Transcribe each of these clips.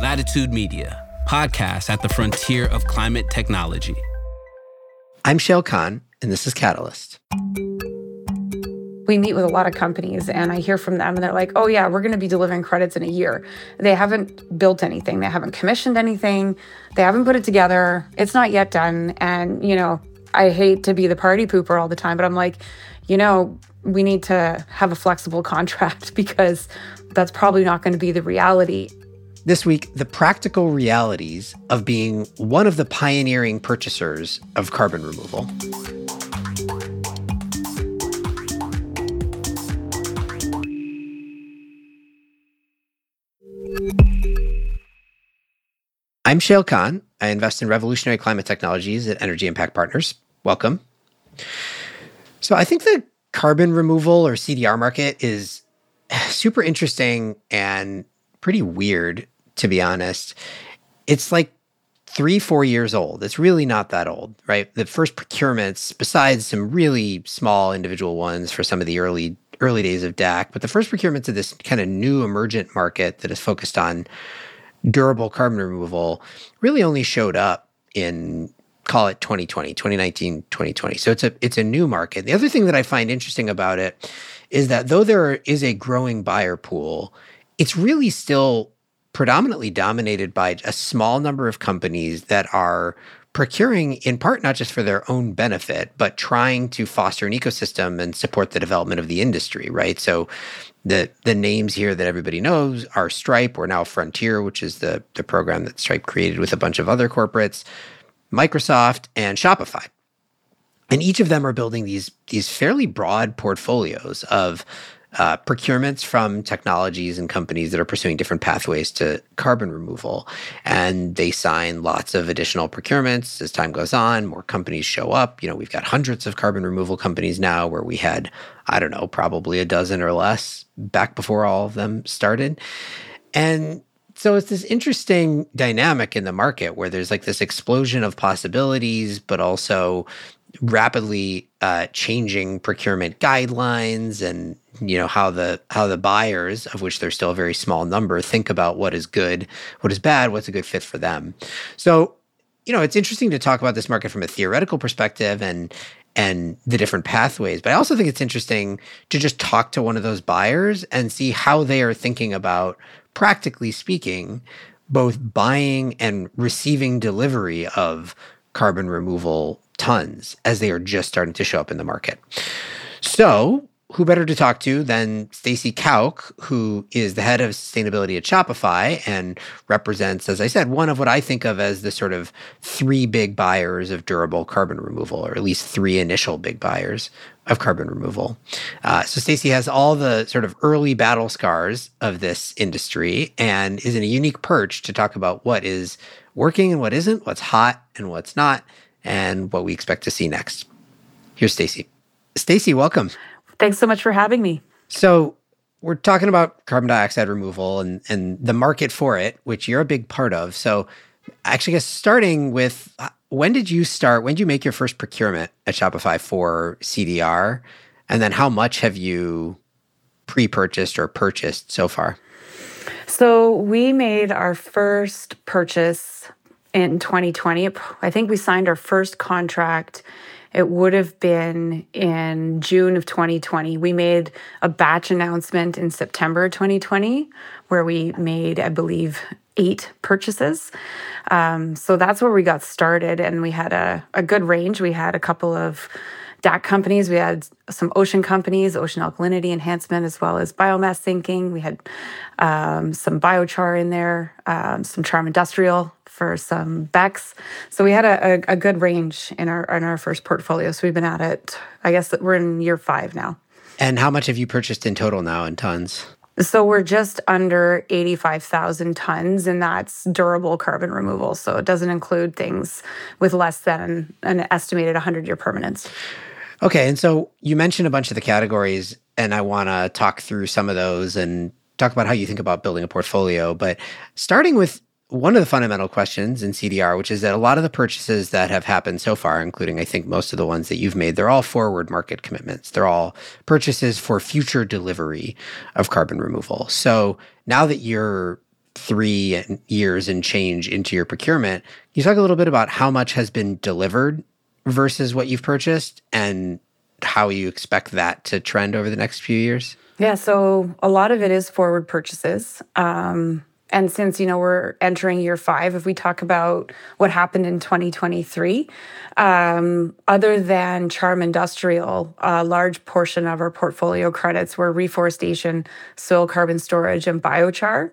Latitude Media, podcast at the frontier of climate technology. I'm Shayle Khan, and this is Catalyst. We meet with a lot of companies, and I hear from them, and they're like, oh, yeah, we're going to be delivering credits in a year. They haven't built anything, they haven't commissioned anything, they haven't put it together, it's not yet done. And, you know, I hate to be the party pooper all the time, but I'm like, you know, we need to have a flexible contract because that's probably not going to be the reality. This week, the practical realities of being one of the pioneering purchasers of carbon removal. I'm Shayle Khan. I invest in revolutionary climate technologies at Energy Impact Partners. Welcome. So, I think the carbon removal or CDR market is super interesting and pretty weird, to be honest. It's like three, four years old. It's really not that old, right? The first procurements, besides some really small individual ones for some of the early early days of DAC, but the first procurements of this kind of new emergent market that is focused on durable carbon removal really only showed up in call it 2020 2019 2020 so it's a it's a new market the other thing that i find interesting about it is that though there is a growing buyer pool it's really still predominantly dominated by a small number of companies that are procuring in part not just for their own benefit but trying to foster an ecosystem and support the development of the industry right so the the names here that everybody knows are Stripe or now Frontier, which is the the program that Stripe created with a bunch of other corporates, Microsoft and Shopify. And each of them are building these these fairly broad portfolios of uh, procurements from technologies and companies that are pursuing different pathways to carbon removal. And they sign lots of additional procurements as time goes on. More companies show up. You know, we've got hundreds of carbon removal companies now where we had, I don't know, probably a dozen or less back before all of them started. And so it's this interesting dynamic in the market where there's like this explosion of possibilities, but also rapidly uh, changing procurement guidelines and you know how the how the buyers of which there's still a very small number think about what is good what is bad what's a good fit for them. So you know it's interesting to talk about this market from a theoretical perspective and and the different pathways but i also think it's interesting to just talk to one of those buyers and see how they are thinking about practically speaking both buying and receiving delivery of carbon removal tons as they are just starting to show up in the market. So, who better to talk to than Stacy Kauk, who is the head of sustainability at Shopify and represents, as I said, one of what I think of as the sort of three big buyers of durable carbon removal, or at least three initial big buyers of carbon removal. Uh, so Stacy has all the sort of early battle scars of this industry and is in a unique perch to talk about what is working and what isn't, what's hot and what's not, and what we expect to see next. Here's Stacy. Stacy, welcome. Thanks so much for having me. So, we're talking about carbon dioxide removal and, and the market for it, which you're a big part of. So, actually, I guess starting with when did you start? When did you make your first procurement at Shopify for CDR? And then how much have you pre purchased or purchased so far? So, we made our first purchase in 2020. I think we signed our first contract. It would have been in June of 2020. We made a batch announcement in September 2020 where we made, I believe, eight purchases. Um, so that's where we got started, and we had a, a good range. We had a couple of DAC companies. We had some ocean companies, ocean alkalinity enhancement, as well as biomass sinking. We had um, some biochar in there, um, some charm industrial for some BECCS. So we had a, a, a, good range in our in our first portfolio. So we've been at it. I guess we're in year five now. And how much have you purchased in total now in tons? So we're just under 85,000 tons, and that's durable carbon removal. So it doesn't include things with less than an estimated 100 year permanence. Okay. And so you mentioned a bunch of the categories, and I want to talk through some of those and talk about how you think about building a portfolio. But starting with one of the fundamental questions in CDR, which is that a lot of the purchases that have happened so far, including I think most of the ones that you've made, they're all forward market commitments. They're all purchases for future delivery of carbon removal. So now that you're three years and change into your procurement. Can you talk a little bit about how much has been delivered versus what you've purchased and how you expect that to trend over the next few years? Yeah, so a lot of it is forward purchases. Um, and since you know we're entering year five, if we talk about what happened in 2023, um, other than Charm Industrial, a large portion of our portfolio credits were reforestation, soil carbon storage, and biochar.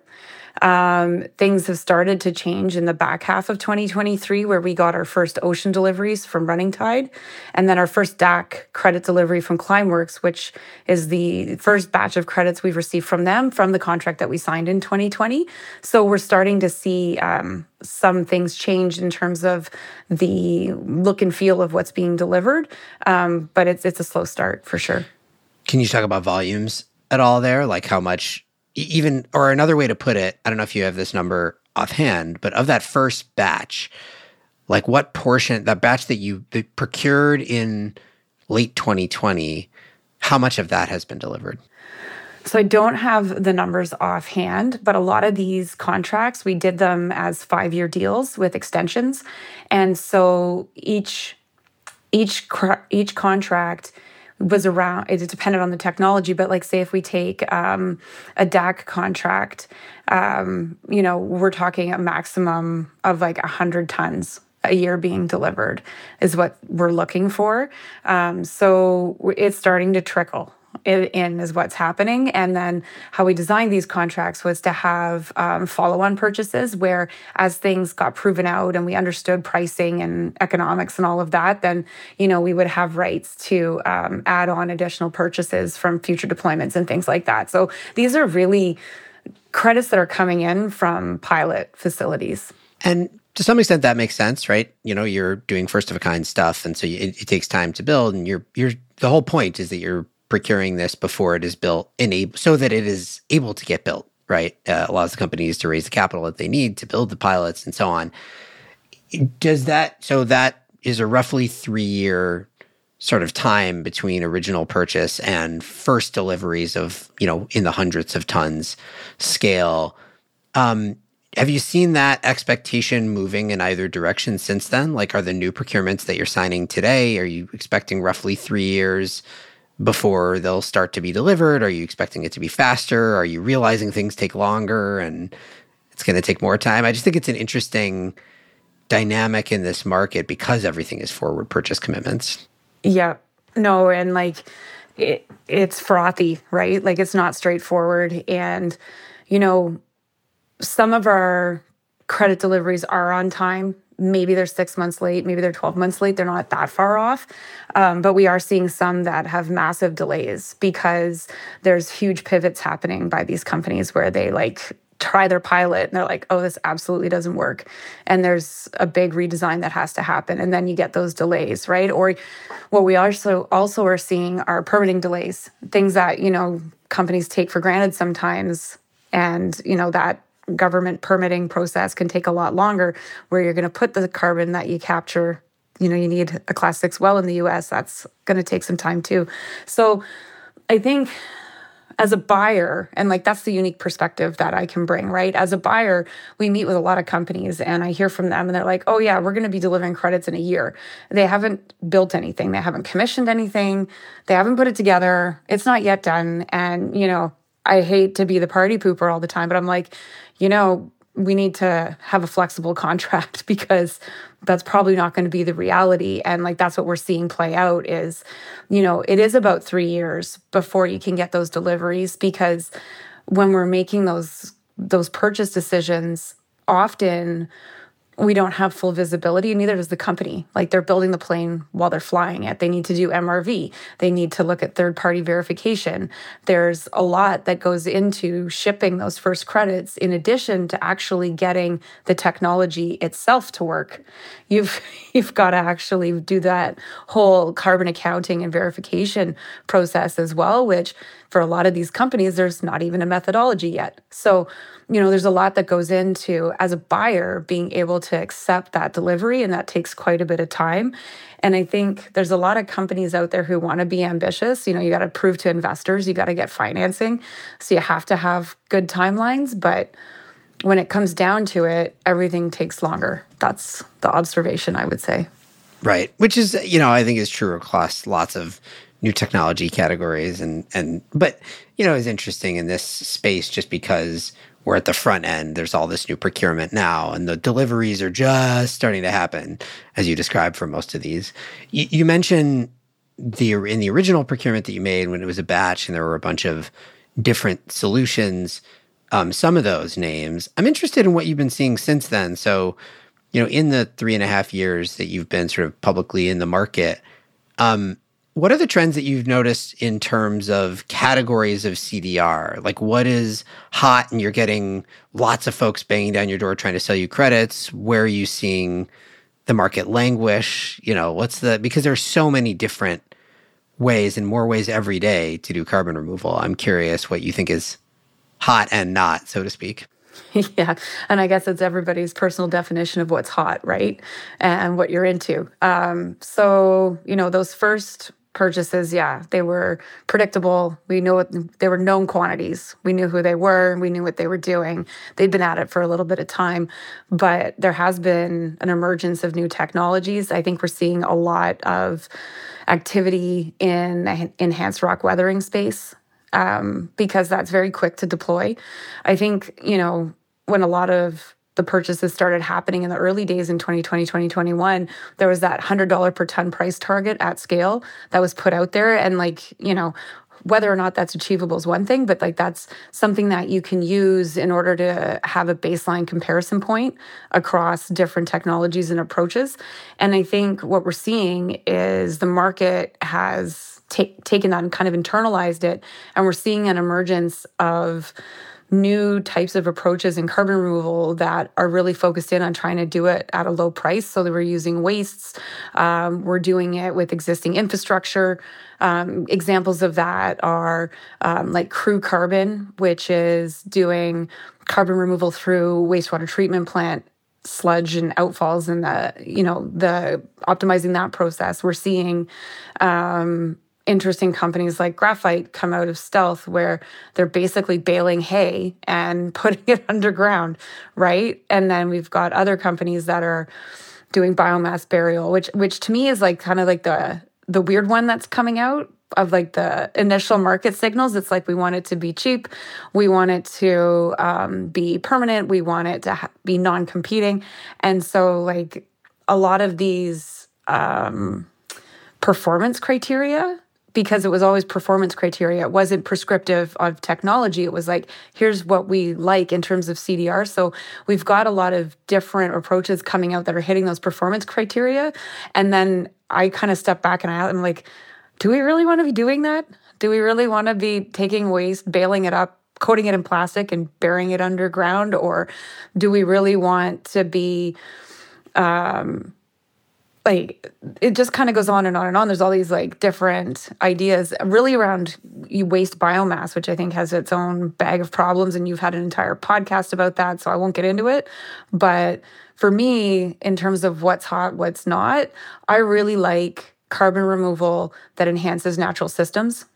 Um, things have started to change in the back half of 2023, where we got our first ocean deliveries from Running Tide, and then our first DAC credit delivery from Climeworks, which is the first batch of credits we've received from them from the contract that we signed in 2020. So we're starting to see um, some things change in terms of the look and feel of what's being delivered, um, but it's it's a slow start for sure. Can you talk about volumes at all there? Like how much even or another way to put it, I don't know if you have this number offhand, but of that first batch, like what portion that batch that you procured in late 2020, how much of that has been delivered? So I don't have the numbers offhand, but a lot of these contracts we did them as 5-year deals with extensions. And so each each each contract was around it depended on the technology but like say if we take um, a dac contract um, you know we're talking a maximum of like 100 tons a year being delivered is what we're looking for. Um, so it's starting to trickle in is what's happening. And then how we designed these contracts was to have um, follow on purchases where, as things got proven out and we understood pricing and economics and all of that, then, you know, we would have rights to um, add on additional purchases from future deployments and things like that. So these are really credits that are coming in from pilot facilities. And to some extent that makes sense, right? You know, you're doing first of a kind stuff, and so it, it takes time to build. And you're you're the whole point is that you're procuring this before it is built enable so that it is able to get built right? Uh, allows the companies to raise the capital that they need to build the pilots and so on. Does that so that is a roughly three year sort of time between original purchase and first deliveries of you know in the hundreds of tons scale. Um, have you seen that expectation moving in either direction since then? Like are the new procurements that you're signing today are you expecting roughly three years before they'll start to be delivered? Are you expecting it to be faster? Are you realizing things take longer and it's going to take more time? I just think it's an interesting dynamic in this market because everything is forward purchase commitments. Yeah. No, and like it, it's frothy, right? Like it's not straightforward. And, you know, some of our credit deliveries are on time maybe they're six months late, maybe they're 12 months late. They're not that far off. Um, but we are seeing some that have massive delays because there's huge pivots happening by these companies where they like try their pilot and they're like, oh, this absolutely doesn't work. And there's a big redesign that has to happen. And then you get those delays, right? Or what we also also are seeing are permitting delays, things that, you know, companies take for granted sometimes. And, you know, that government permitting process can take a lot longer where you're going to put the carbon that you capture you know you need a class 6 well in the US that's going to take some time too so i think as a buyer and like that's the unique perspective that I can bring, right? As a buyer, we meet with a lot of companies and I hear from them and they're like, "Oh yeah, we're going to be delivering credits in a year." They haven't built anything, they haven't commissioned anything, they haven't put it together. It's not yet done and, you know, I hate to be the party pooper all the time, but I'm like, you know, we need to have a flexible contract because that's probably not going to be the reality. And like that's what we're seeing play out is you know it is about 3 years before you can get those deliveries because when we're making those those purchase decisions often we don't have full visibility, and neither does the company. Like they're building the plane while they're flying it. They need to do MRV. They need to look at third party verification. There's a lot that goes into shipping those first credits in addition to actually getting the technology itself to work. You've you've got to actually do that whole carbon accounting and verification process as well, which for a lot of these companies there's not even a methodology yet. So you know, there's a lot that goes into as a buyer being able to accept that delivery, and that takes quite a bit of time. And I think there's a lot of companies out there who want to be ambitious. You know, you got to prove to investors, you got to get financing. So you have to have good timelines. But when it comes down to it, everything takes longer. That's the observation I would say. Right. Which is, you know, I think is true across lots of new technology categories and and but you know is interesting in this space just because we're at the front end there's all this new procurement now and the deliveries are just starting to happen as you described for most of these. You, you mentioned the in the original procurement that you made when it was a batch and there were a bunch of different solutions um, some of those names. I'm interested in what you've been seeing since then. So you know in the three and a half years that you've been sort of publicly in the market um, what are the trends that you've noticed in terms of categories of CDR? Like what is hot and you're getting lots of folks banging down your door trying to sell you credits? Where are you seeing the market languish? You know, what's the because there's so many different ways and more ways every day to do carbon removal. I'm curious what you think is hot and not, so to speak. Yeah. And I guess it's everybody's personal definition of what's hot, right? And what you're into. Um, so, you know, those first purchases, yeah, they were predictable. We knew what they were known quantities. We knew who they were. We knew what they were doing. They'd been at it for a little bit of time, but there has been an emergence of new technologies. I think we're seeing a lot of activity in enhanced rock weathering space um, because that's very quick to deploy. I think, you know, when a lot of the purchases started happening in the early days in 2020, 2021, there was that $100 per ton price target at scale that was put out there. And, like, you know, whether or not that's achievable is one thing, but like that's something that you can use in order to have a baseline comparison point across different technologies and approaches. And I think what we're seeing is the market has take, taken that and kind of internalized it. And we're seeing an emergence of new types of approaches in carbon removal that are really focused in on trying to do it at a low price. So that we're using wastes, um, we're doing it with existing infrastructure. Um, examples of that are um, like Crew Carbon, which is doing carbon removal through wastewater treatment plant sludge and outfalls and the you know the optimizing that process we're seeing um, interesting companies like Graphyte come out of stealth where they're basically baling hay and putting it underground, right? And then we've got other companies that are doing biomass burial, which which to me is like kind of like the the weird one that's coming out of like the initial market signals. It's like we want it to be cheap, we want it to um, be permanent, we want it to ha- be non-competing, and so like a lot of these um, performance criteria because it was always performance criteria. It wasn't prescriptive of technology. It was like, here's what we like in terms of CDR. So we've got a lot of different approaches coming out that are hitting those performance criteria. And then I kind of step back and I, I'm like, do we really want to be doing that? Do we really want to be taking waste, baling it up, coating it in plastic and burying it underground? Or do we really want to be um, like it just kind of goes on and on and on. There's all these like different ideas really around you waste biomass which i think has its own bag of problems and you've had an entire podcast about that so i won't get into it. But for me in terms of what's hot what's not i really like carbon removal that enhances natural systems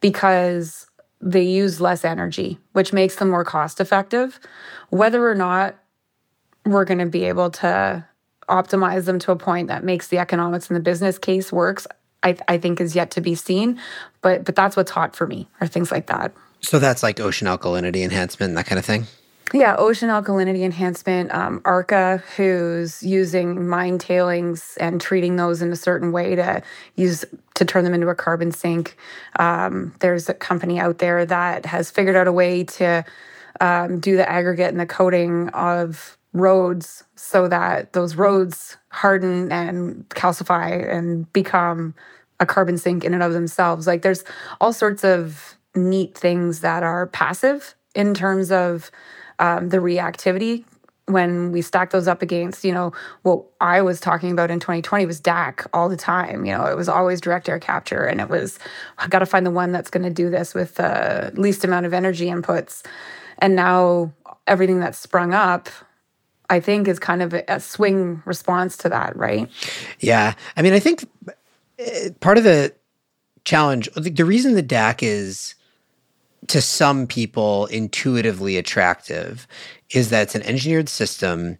because they use less energy which makes them more cost effective. Whether or not we're going to be able to optimize them to a point that makes the economics and the business case works, I, I think is yet to be seen. But but that's what's hot for me, are things like that. So that's like ocean alkalinity enhancement, that kind of thing. Yeah, ocean alkalinity enhancement. Um, ARCA, who's using mine tailings and treating those in a certain way to use to turn them into a carbon sink. Um, there's a company out there that has figured out a way to um, do the aggregate and the coating of roads so that those roads harden and calcify and become a carbon sink in and of themselves. Like there's all sorts of neat things that are passive in terms of um, the reactivity when we stack those up against, you know, what I was talking about in 2020 was DAC all the time. You know, it was always direct air capture, and it was I got to find the one that's going to do this with the least amount of energy inputs. And now everything that's sprung up I think is kind of a swing response to that, right? Yeah. I mean, I think eh, part of the challenge, the reason the DAC is to some people intuitively attractive is that it's an engineered system.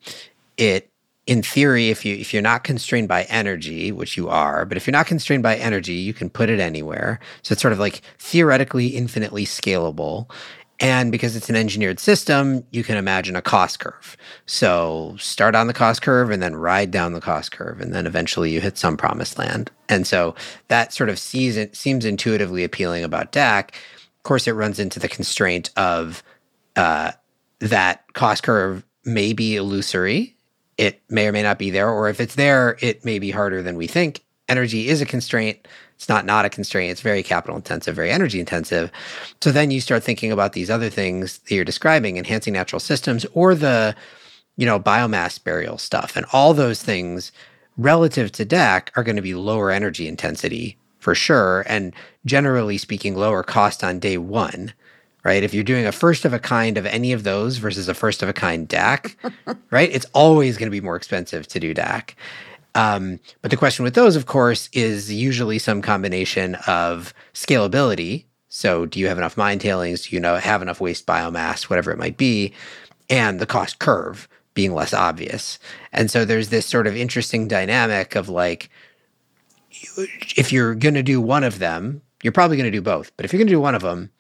It in theory, if you if you're not constrained by energy, which you are, but if you're not constrained by energy, you can put it anywhere. So it's sort of like theoretically infinitely scalable. And because it's an engineered system, you can imagine a cost curve. So start on the cost curve and then ride down the cost curve. And then eventually you hit some promised land. And so that sort of seems intuitively appealing about DAC. Of course, it runs into the constraint of uh, that cost curve may be illusory it may or may not be there, or if it's there, it may be harder than we think. Energy is a constraint. It's not not a constraint. It's very capital intensive, very energy intensive. So then you start thinking about these other things that you're describing, enhancing natural systems, or the, you know, biomass burial stuff, and all those things relative to DAC are going to be lower energy intensity for sure, and generally speaking, lower cost on day one right? If you're doing a first of a kind of any of those versus a first of a kind DAC, right? It's always going to be more expensive to do DAC. Um, but the question with those, of course, is usually some combination of scalability. So, do you have enough mine tailings? Do you know have enough waste biomass, whatever it might be, and the cost curve being less obvious. And so there's this sort of interesting dynamic of like, if you're going to do one of them, you're probably going to do both. But if you're going to do one of them,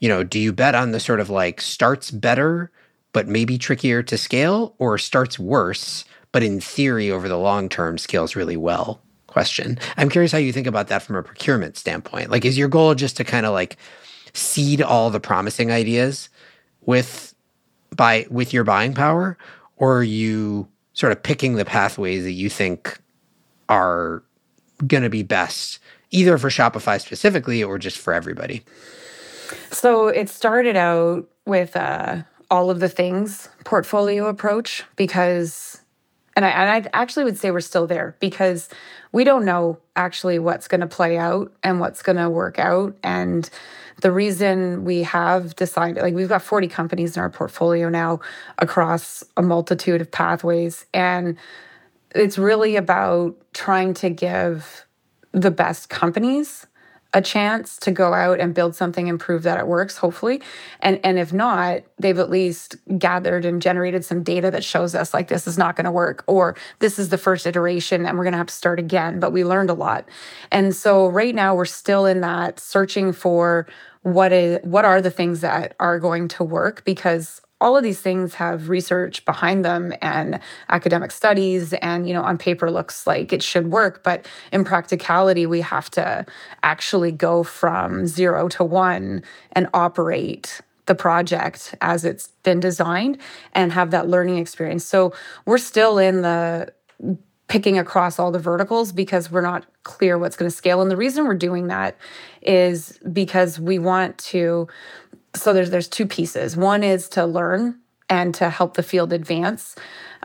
you know, do you bet on the sort of like starts better, but maybe trickier to scale, or starts worse, but in theory over the long term scales really well? Question. I'm curious how you think about that from a procurement standpoint. Like, is your goal just to kind of like seed all the promising ideas with by with your buying power, or are you sort of picking the pathways that you think are going to be best, either for Shopify specifically or just for everybody? So it started out with uh, all of the things portfolio approach because, and I, and I actually would say we're still there because we don't know actually what's going to play out and what's going to work out. And the reason we have decided, like, we've got 40 companies in our portfolio now across a multitude of pathways. And it's really about trying to give the best companies a chance to go out and build something and prove that it works hopefully. And and if not they've at least gathered and generated some data that shows us like this is not going to work or this is the first iteration and we're going to have to start again. But we learned a lot. And so right now we're still in that searching for what is what are the things that are going to work? Because all of these things have research behind them and academic studies and you know on paper looks like it should work but in practicality we have to actually go from 0 to 1 and operate the project as it's been designed and have that learning experience so we're still in the picking across all the verticals because we're not clear what's going to scale. And the reason we're doing that is because we want to so there's there's two pieces. One is to learn and to help the field advance.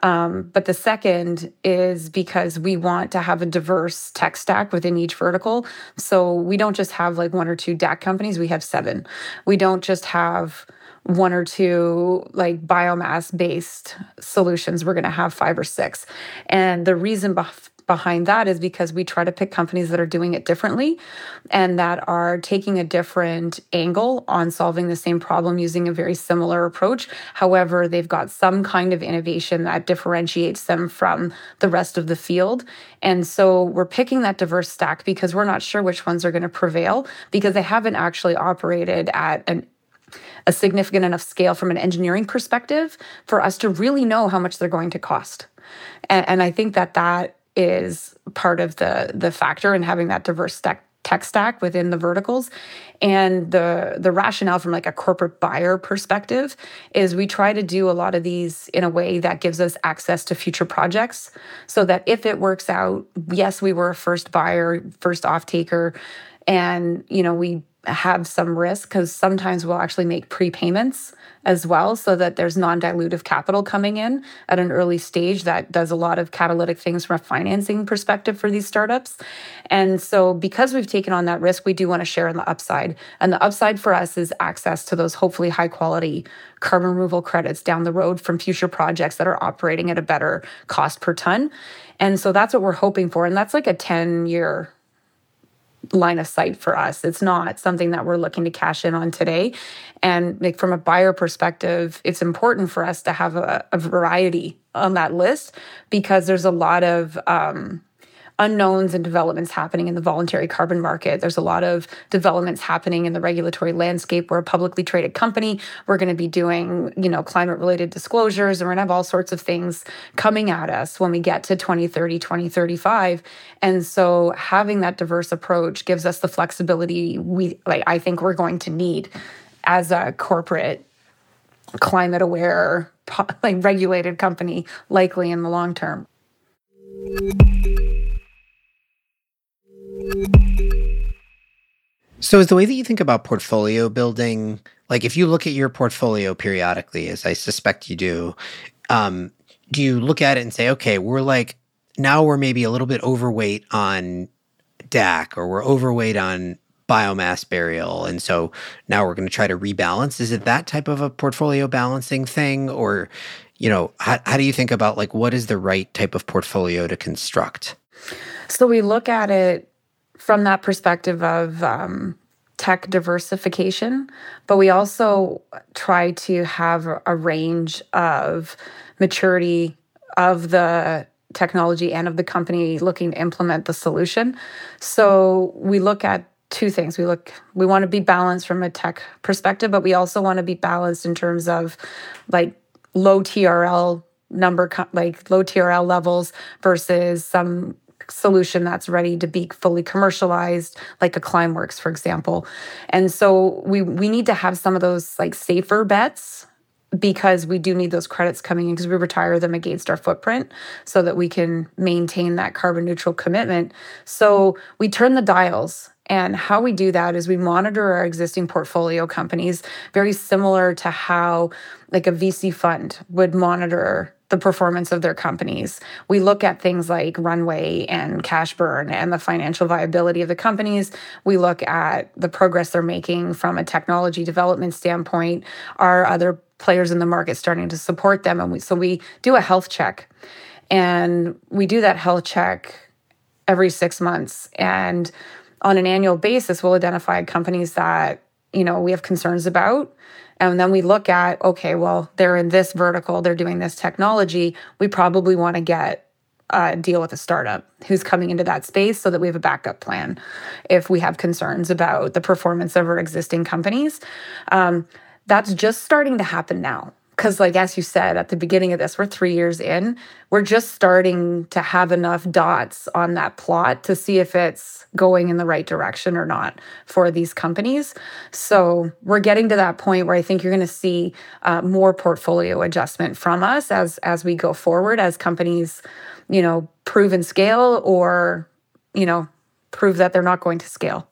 Um, but the second is because we want to have a diverse tech stack within each vertical. So we don't just have like one or two DAC companies, we have seven. We don't just have one or two like biomass based solutions. We're going to have five or six. And the reason behind that is because we try to pick companies that are doing it differently and that are taking a different angle on solving the same problem using a very similar approach. However, they've got some kind of innovation that differentiates them from the rest of the field. And so we're picking that diverse stack because we're not sure which ones are going to prevail because they haven't actually operated at an a significant enough scale from an engineering perspective for us to really know how much they're going to cost. And, and I think that that is part of the the factor in having that diverse tech stack within the verticals. And the the rationale from like a corporate buyer perspective is we try to do a lot of these in a way that gives us access to future projects so that if it works out yes we were a first buyer first off taker and you know we have some risk because sometimes we'll actually make prepayments as well so that there's non-dilutive capital coming in at an early stage that does a lot of catalytic things from a financing perspective for these startups. And so because we've taken on that risk we do want to share in the upside. And the upside for us is access to those hopefully high quality carbon removal credits down the road from future projects that are operating at a better cost per ton. And so that's what we're hoping for and that's like a 10 year line of sight for us. It's not something that we're looking to cash in on today. And like from a buyer perspective, it's important for us to have a, a variety on that list because there's a lot of um, unknowns and developments happening in the voluntary carbon market. There's a lot of developments happening in the regulatory landscape. We're a publicly traded company. We're going to be doing, you know, climate related disclosures and we're going to have all sorts of things coming at us when we get to 2030, 2035. And so having that diverse approach gives us the flexibility we like I think we're going to need as a corporate climate aware like regulated company likely in the long term. So, is the way that you think about portfolio building, like if you look at your portfolio periodically, as I suspect you do, um, do you look at it and say, okay, we're like, now we're maybe a little bit overweight on DAC or we're overweight on biomass burial. And so now we're going to try to rebalance. Is it that type of a portfolio balancing thing? Or, you know, how, how do you think about like what is the right type of portfolio to construct? So we look at it from that perspective of um, tech diversification, but we also try to have a range of maturity of the technology and of the company looking to implement the solution. So we look at two things. We look we want to be balanced from a tech perspective, but we also want to be balanced in terms of like low TRL number like low TRL levels versus some solution that's ready to be fully commercialized, like a Climeworks, for example. And so we we need to have some of those like safer bets because we do need those credits coming in because we retire them against our footprint so that we can maintain that carbon neutral commitment. So we turn the dials and how we do that is we monitor our existing portfolio companies very similar to how like a VC fund would monitor the performance of their companies. We look at things like runway and cash burn and the financial viability of the companies. We look at the progress they're making from a technology development standpoint. Are other players in the market starting to support them? And we, so we do a health check. And we do that health check every six months. And on an annual basis, we'll identify companies that, you know, we have concerns about and then we look at, okay, well, they're in this vertical, they're doing this technology. We probably want to get a deal with a startup who's coming into that space so that we have a backup plan if we have concerns about the performance of our existing companies. Um, that's just starting to happen now because like as you said at the beginning of this we're three years in. We're just starting to have enough dots on that plot to see if it's going in the right direction or not for these companies. So we're getting to that point where i think you're going to see uh, more portfolio adjustment from us as as we go forward as companies you know prove and scale or you know prove that they're not going to scale.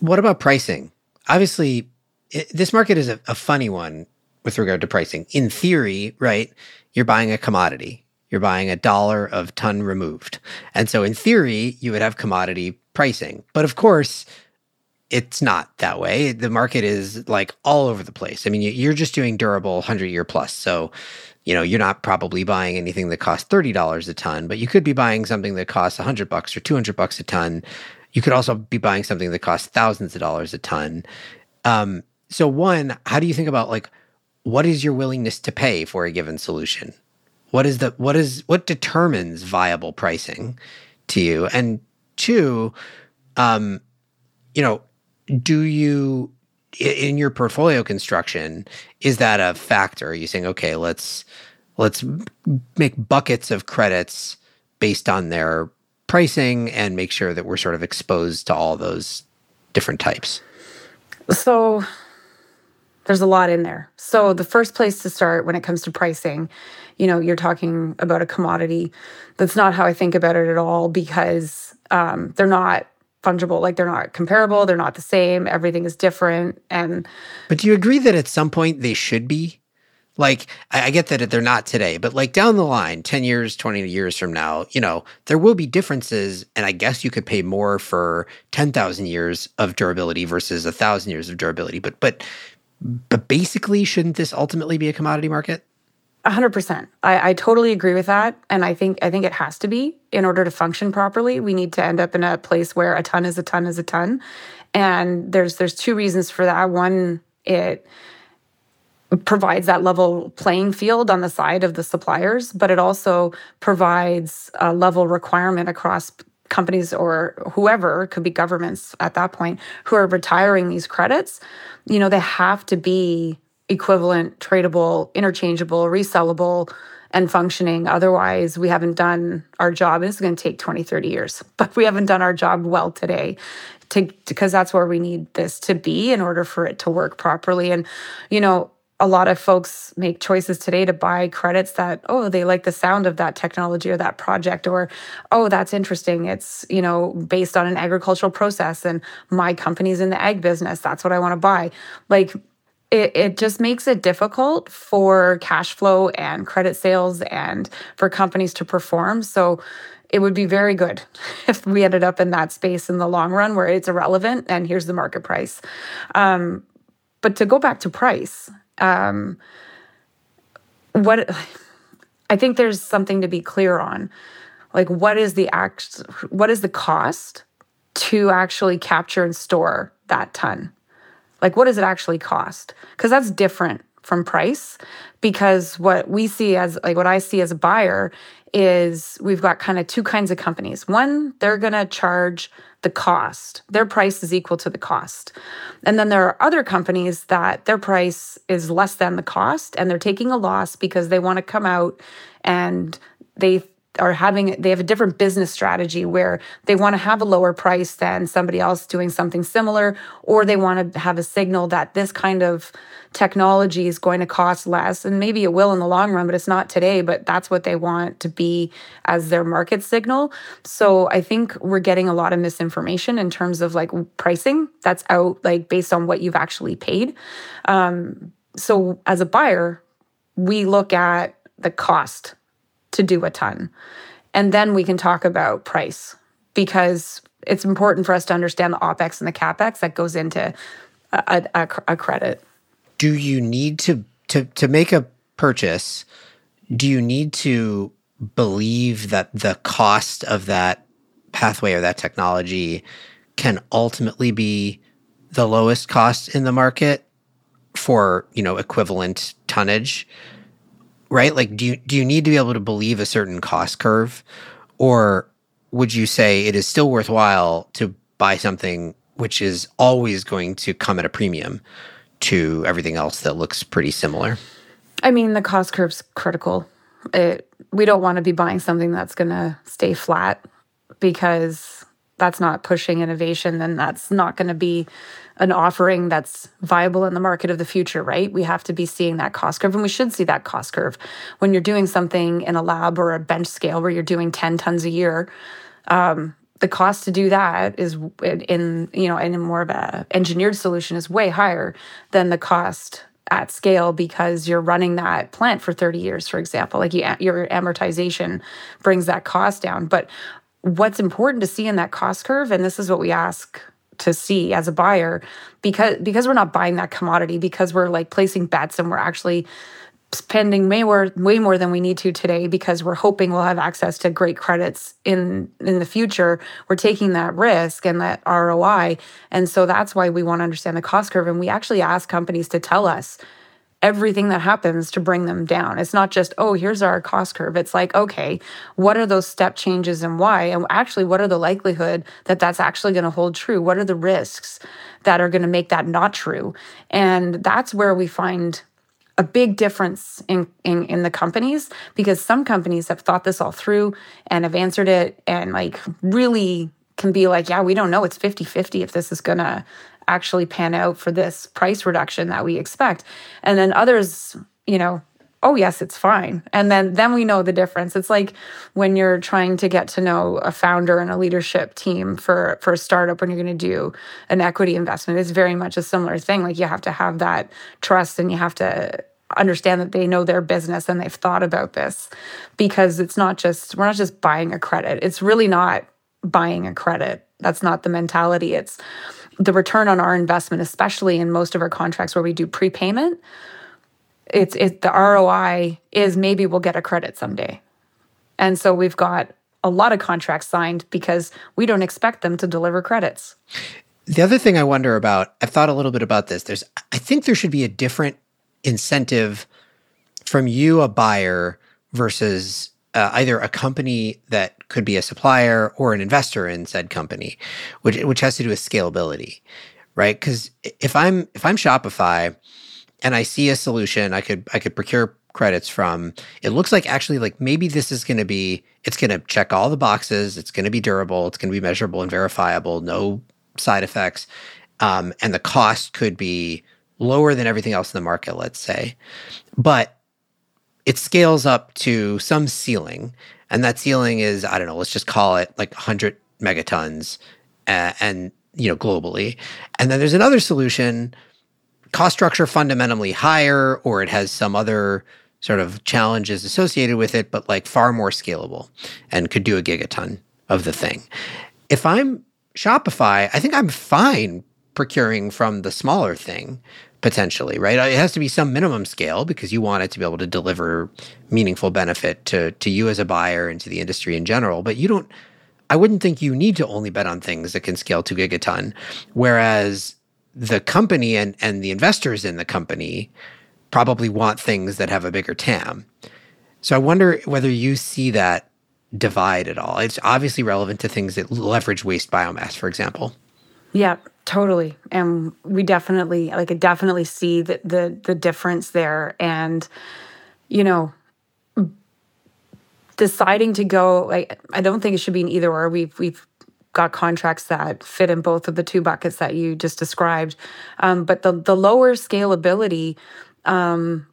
What about pricing? Obviously it, this market is a, a funny one with regard to pricing. In theory, right, you're buying a commodity. You're buying a dollar of ton removed. And so in theory, you would have commodity pricing. But of course, it's not that way. The market is like all over the place. I mean, you're just doing durable 100 year plus. So, you know, you're not probably buying anything that costs $30 a ton, but you could be buying something that costs 100 bucks or 200 bucks a ton. You could also be buying something that costs thousands of dollars a ton. Um, so one, how do you think about like what is your willingness to pay for a given solution? What is the what is what determines viable pricing to you? And two, um, you know, do you in your portfolio construction is that a factor? Are you saying okay, let's let's make buckets of credits based on their pricing and make sure that we're sort of exposed to all those different types? So there's a lot in there. So the first place to start when it comes to pricing, you know, you're talking about a commodity. That's not how I think about it at all because um, they're not fungible. Like they're not comparable. They're not the same. Everything is different. And but do you agree that at some point they should be? Like I, I get that they're not today, but like down the line, ten years, twenty years from now, you know, there will be differences. And I guess you could pay more for ten thousand years of durability versus a thousand years of durability. But but but basically, shouldn't this ultimately be a commodity market? 100%. I, I totally agree with that. And I think I think it has to be in order to function properly. We need to end up in a place where a ton is a ton is a ton. And there's there's two reasons for that. One, it provides that level playing field on the side of the suppliers, but it also provides a level requirement across companies or whoever could be governments at that point who are retiring these credits you know they have to be equivalent, tradable, interchangeable, resellable, and functioning. Otherwise, we haven't done our job. It's going to take 20, 30 years, but we haven't done our job well today. To, because that's where we need this to be in order for it to work properly. And, you know, a lot of folks make choices today to buy credits that oh they like the sound of that technology or that project or oh that's interesting it's you know based on an agricultural process and my company's in the ag business that's what i want to buy like it, it just makes it difficult for cash flow and credit sales and for companies to perform. So it would be very good if we ended up in that space in the long run where it's irrelevant and here's the market price. Um, but to go back to price, um, what I think there's something to be clear on. Like, what is the act? What is the cost to actually capture and store that ton? Like, what does it actually cost? Because that's different from price. Because what we see as, like, what I see as a buyer is we've got kind of two kinds of companies. One, they're going to charge the cost, their price is equal to the cost. And then there are other companies that their price is less than the cost and they're taking a loss because they want to come out and they are having they have a different business strategy where they want to have a lower price than somebody else doing something similar or they want to have a signal that this kind of technology is going to cost less and maybe it will in the long run but it's not today but that's what they want to be as their market signal. So i think we're getting a lot of misinformation in terms of like pricing that's out like based on what you've actually paid. Um, so as a buyer we look at the cost to do a ton. And then we can talk about price because it's important for us to understand the OPEX and the CAPEX that goes into a, a, a credit. Do you need to, to, to make a purchase? Do you need to believe that the cost of that pathway or that technology can ultimately be the lowest cost in the market for you know equivalent tonnage right? Like, do you do you need to be able to believe a certain cost curve, or would you say it is still worthwhile to buy something which is always going to come at a premium to everything else that looks pretty similar? I mean, the cost curve's critical. It, we don't want to be buying something that's going to stay flat because that's not pushing innovation and that's not going to be an offering that's viable in the market of the future, right? We have to be seeing that cost curve and we should see that cost curve. When you're doing something in a lab or a bench scale where you're doing 10 tons a year, um, the cost to do that is in, you know, in more of a engineered solution is way higher than the cost at scale because you're running that plant for 30 years, for example. Like you, your amortization brings that cost down. But what's important to see in that cost curve, and this is what we ask to see as a buyer because because we're not buying that commodity because we're like placing bets and we're actually spending way more way more than we need to today because we're hoping we'll have access to great credits in in the future. We're taking that risk and that ROI and so that's why we want to understand the cost curve. And we actually ask companies to tell us everything that happens to bring them down. It's not just, oh, here's our cost curve. It's like, okay, what are those step changes and why? And actually, what are the likelihood that that's actually going to hold true? What are the risks that are going to make that not true? And that's where we find a big difference in, in in the companies because some companies have thought this all through and have answered it and like really can be like yeah we don't know it's 50-50 if this is going to actually pan out for this price reduction that we expect. And then others, you know, oh yes it's fine. And then then we know the difference. It's like when you're trying to get to know a founder and a leadership team for for a startup when you're going to do an equity investment it's very much a similar thing. Like you have to have that trust and you have to understand that they know their business and they've thought about this. Because it's not just we're not just buying a credit. It's really not buying a credit. That's not the mentality. It's the return on our investment, especially in most of our contracts where we do prepayment, it's it the ROI is maybe we'll get a credit someday. And so we've got a lot of contracts signed because we don't expect them to deliver credits. The other thing I wonder about, I've thought a little bit about this. There's I think there should be a different incentive from you a buyer versus uh, either a company that could be a supplier or an investor in said company, which which has to do with scalability, right? Because if I'm if I'm Shopify and I see a solution I could I could procure credits from, it looks like actually like maybe this is going to be it's going to check all the boxes, it's going to be durable, it's going to be measurable and verifiable, no side effects, um, and the cost could be lower than everything else in the market, let's say, but it scales up to some ceiling, and that ceiling is I don't know, let's just call it like 100 megatons, uh, and you know globally, and then there's another solution, cost structure fundamentally higher, or it has some other sort of challenges associated with it, but like far more scalable and could do a gigaton of the thing. If I'm Shopify, I think I'm fine procuring from the smaller thing potentially, right? Uh, it has to be some minimum scale because you want it to be able to deliver meaningful benefit to to you as a buyer and to the industry in general. But you don't I wouldn't think you need to only bet on things that can scale to gigaton. Whereas the company and, and the investors in the company probably want things that have a bigger TAM. So I wonder whether you see that divide at all. It's obviously relevant to things that leverage waste biomass, for example. Yeah, totally. And we definitely like I definitely see the the, the difference there. And you know, deciding to go like I don't think it should be an either or. We've we've got contracts that fit in both of the two buckets that you just described. Um, but the the lower scalability, um,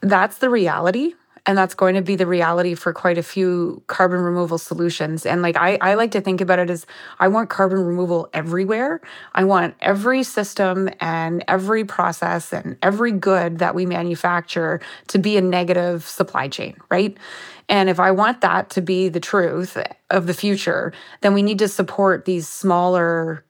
that's the reality and that's going to be the reality for quite a few carbon removal solutions. And like I, I like to think about it as i want carbon removal everywhere. I want every system and every process and every good that we manufacture to be a negative supply chain right? And if i want that to be the truth of the future then we need to support these smaller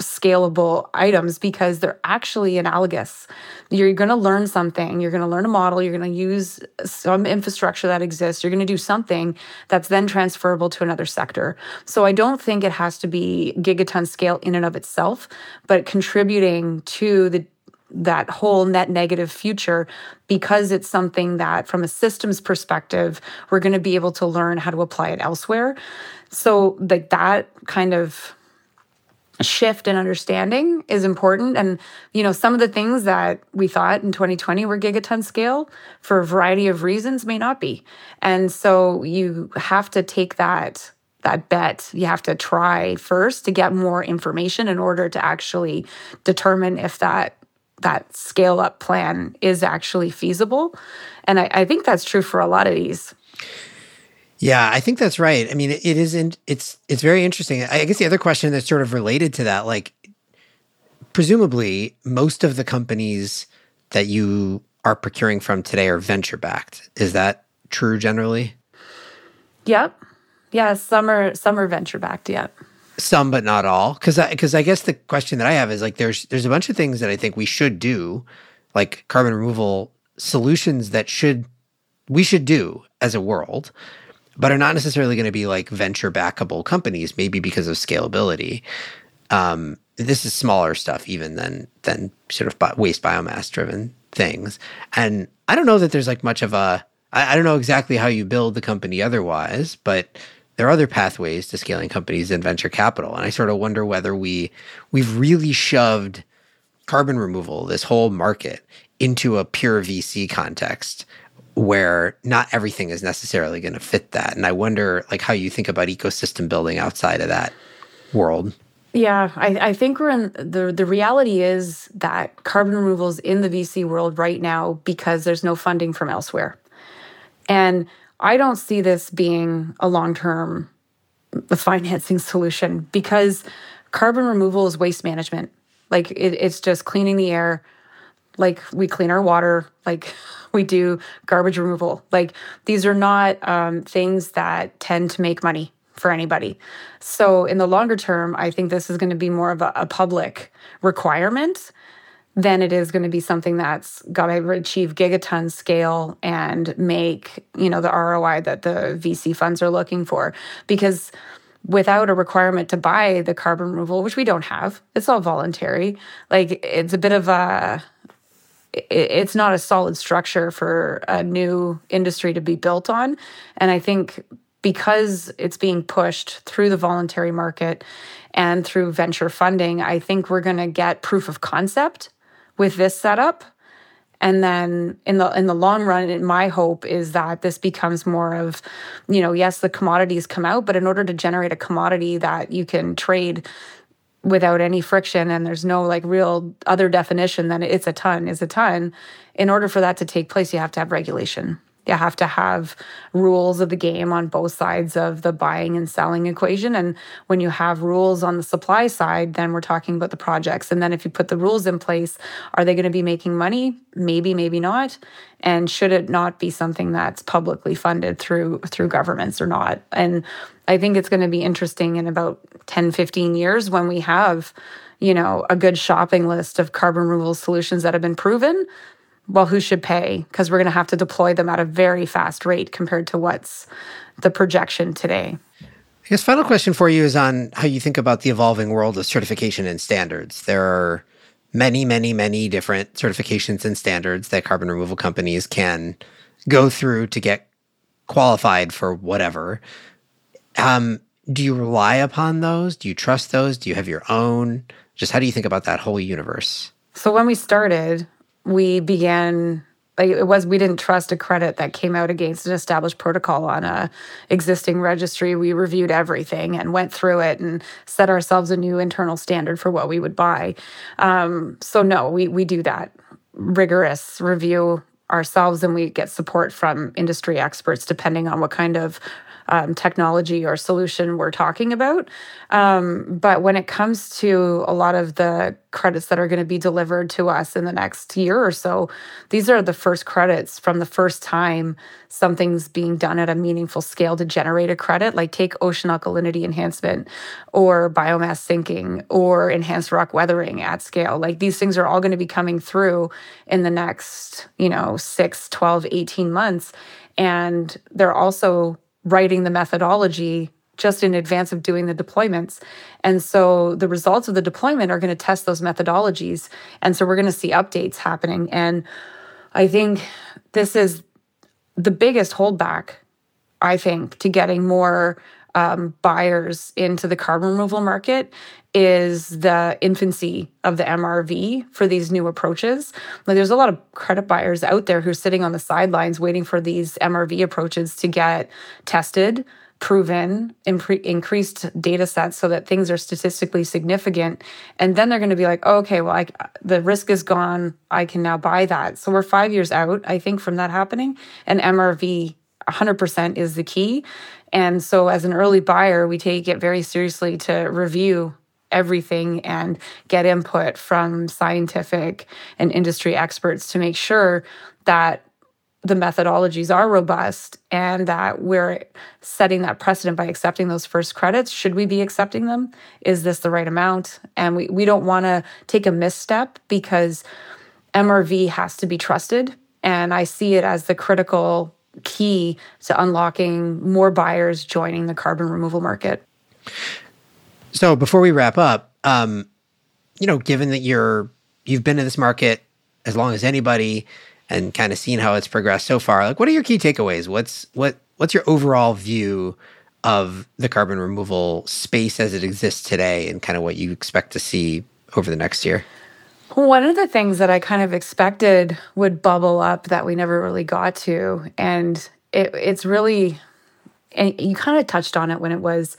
scalable items because they're actually analogous. You're going to learn something, you're going to learn a model, you're going to use some infrastructure that exists, you're going to do something that's then transferable to another sector. So I don't think it has to be gigaton scale in and of itself, but contributing to the that whole net negative future because it's something that from a systems perspective we're going to be able to learn how to apply it elsewhere so like that kind of shift in understanding is important. And, you know, some of the things that we thought in 2020 were gigaton scale for a variety of reasons may not be. And so you have to take that that bet you have to try first to get more information in order to actually determine if that that scale up plan is actually feasible and I, I think that's true for a lot of these yeah, I think that's right. I mean, it, it isn't. It's it's very interesting. I guess the other question that's sort of related to that, like, presumably, most of the companies that you are procuring from today are venture backed. Is that true generally? Yep. Yeah, some are some are venture backed. Yep. Some, but not all. Because because I, I guess the question that I have is like, there's there's a bunch of things that I think we should do, like carbon removal solutions that should we should do as a world but are not necessarily going to be like venture backable companies, maybe because of scalability. Um, this is smaller stuff even than than sort of waste biomass driven things. And I don't know that there's like much of a I, I don't know exactly how you build the company otherwise, but there are other pathways to scaling companies than venture capital. And I sort of wonder whether we we've really shoved carbon removal, this whole market, into a pure VC context where not everything is necessarily going to fit that. And I wonder like how you think about ecosystem building outside of that world. Yeah, I, I think we're in the the reality is that carbon removals in the VC world right now because there's no funding from elsewhere. And I don't see this being a long-term financing solution because carbon removal is waste management. Like it, it's just cleaning the air, like we clean our water, like we do garbage removal. Like these are not um, things that tend to make money for anybody. So in the longer term, I think this is going to be more of a, a public requirement then it is going to be something that's got to achieve gigaton scale and make you know the ROI that the VC funds are looking for because without a requirement to buy the carbon removal which we don't have it's all voluntary like it's a bit of a it's not a solid structure for a new industry to be built on. And i think because it's being pushed through the voluntary market and through venture funding i think we're going to get proof of concept with this setup. And then in the in the long run my hope is that this becomes more of you know yes the commodities come out but in order to generate a commodity that you can trade without any friction and there's no like real other definition than it's a ton is a ton. In order for that to take place you have to have regulation you have to have rules of the game on both sides of the buying and selling equation. And when you have rules on the supply side, then we're talking about the projects. And then if you put the rules in place, are they going to be making money? Maybe, maybe not. And should it not be something that's publicly funded through through governments or not? And I think it's going to be interesting in about 10, 15 years when we have, you know, a good shopping list of carbon removal solutions that have been proven well, who should pay? Because we're going to have to deploy them at a very fast rate compared to what's the projection today. I guess final question for you is on how you think about the evolving world of certification and standards. There are many, many, many different certifications and standards that carbon removal companies can go through to get qualified for whatever. Um, do you rely upon those? Do you trust those? Do you have your own? Just how do you think about that whole universe? So when we started, we began like it was we didn't trust a credit that came out against an established protocol on a existing registry. We reviewed everything and went through it and set ourselves a new internal standard for what we would buy. Um, so no we we do that. Rigorous review ourselves and we get support from industry experts depending on what kind of um, technology or solution we're talking about. Um, but when it comes to a lot of the credits that are going to be delivered to us in the next year or so, these are the first credits from the first time something's being done at a meaningful scale to generate a credit, like take ocean alkalinity enhancement or biomass sinking or enhanced rock weathering at scale. Like these things are all going to be coming through in the next, you know, 6, 12, 18 months. And they're also writing the methodology just in advance of doing the deployments. And so the results of the deployment are going to test those methodologies. And so we're going to see updates happening. And I think this is the biggest holdback, I think, to getting more um, buyers into the carbon removal market is the infancy of the MRV for these new approaches. Like there's a lot of credit buyers out there who are sitting on the sidelines waiting for these MRV approaches to get tested, proven, impre- increased data sets so that things are statistically significant. And then they're going to be like, oh, okay, well, I, the risk is gone. I can now buy that. So we're five years out, I think, from that happening. And MRV 100% is the key. And so, as an early buyer, we take it very seriously to review everything and get input from scientific and industry experts to make sure that the methodologies are robust and that we're setting that precedent by accepting those first credits. Should we be accepting them? Is this the right amount? And we, we don't want to take a misstep because MRV has to be trusted. And I see it as the critical key to unlocking more buyers joining the carbon removal market. So before we wrap up, um, you know, given that you're you've been in this market as long as anybody and kind of seen how it's progressed so far, like what are your key takeaways? What's what what's your overall view of the carbon removal space as it exists today and kind of what you expect to see over the next year? One of the things that I kind of expected would bubble up that we never really got to, and it, it's really, and you kind of touched on it when it was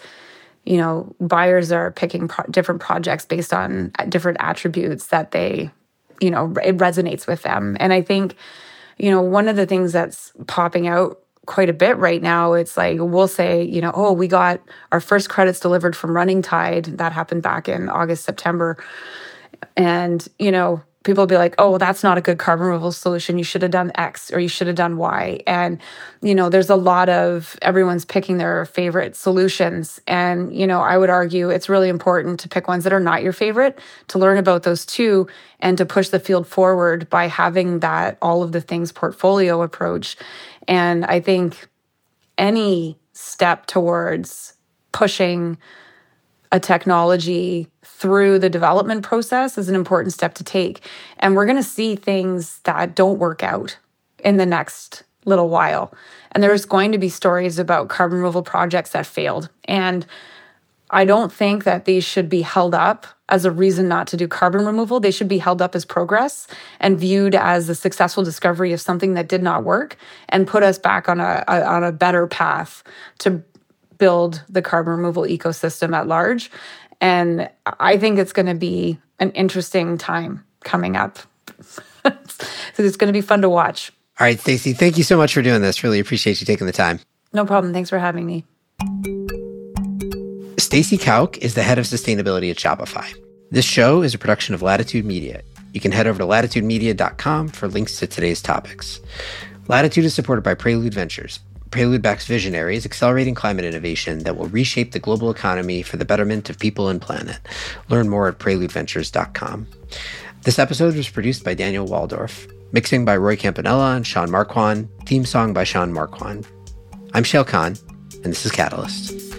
you know, buyers are picking pro- different projects based on different attributes that they, you know, it resonates with them. And I think, you know, one of the things that's popping out quite a bit right now, it's like we'll say, you know, oh, we got our first credits delivered from Running Tide. That happened back in August, September. And, you know, people will be like, oh, that's not a good carbon removal solution. You should have done X or you should have done Y. And, you know, there's a lot of everyone's picking their favorite solutions. And, you know, I would argue it's really important to pick ones that are not your favorite, to learn about those too, and to push the field forward by having that all of the things portfolio approach. And I think any step towards pushing a technology through the development process is an important step to take. And we're going to see things that don't work out in the next little while. And there's going to be stories about carbon removal projects that failed. And I don't think that these should be held up as a reason not to do carbon removal. They should be held up as progress and viewed as a successful discovery of something that did not work and put us back on a, a on a better path to build the carbon removal ecosystem at large. And I think it's going to be an interesting time coming up. so it's going to be fun to watch. All right, Stacy, thank you so much for doing this. Really appreciate you taking the time. No problem. Thanks for having me. Stacy Kauk is the head of sustainability at Shopify. This show is a production of Latitude Media. You can head over to latitudemedia.com for links to today's topics. Latitude is supported by Prelude Ventures, Prelude backs visionaries accelerating climate innovation that will reshape the global economy for the betterment of people and planet. Learn more at preludeventures.com. This episode was produced by Daniel Woldorff, mixing by Roy Campanella and Sean Marquand, theme song by Sean Marquand. I'm Shayle Kann, and this is Catalyst.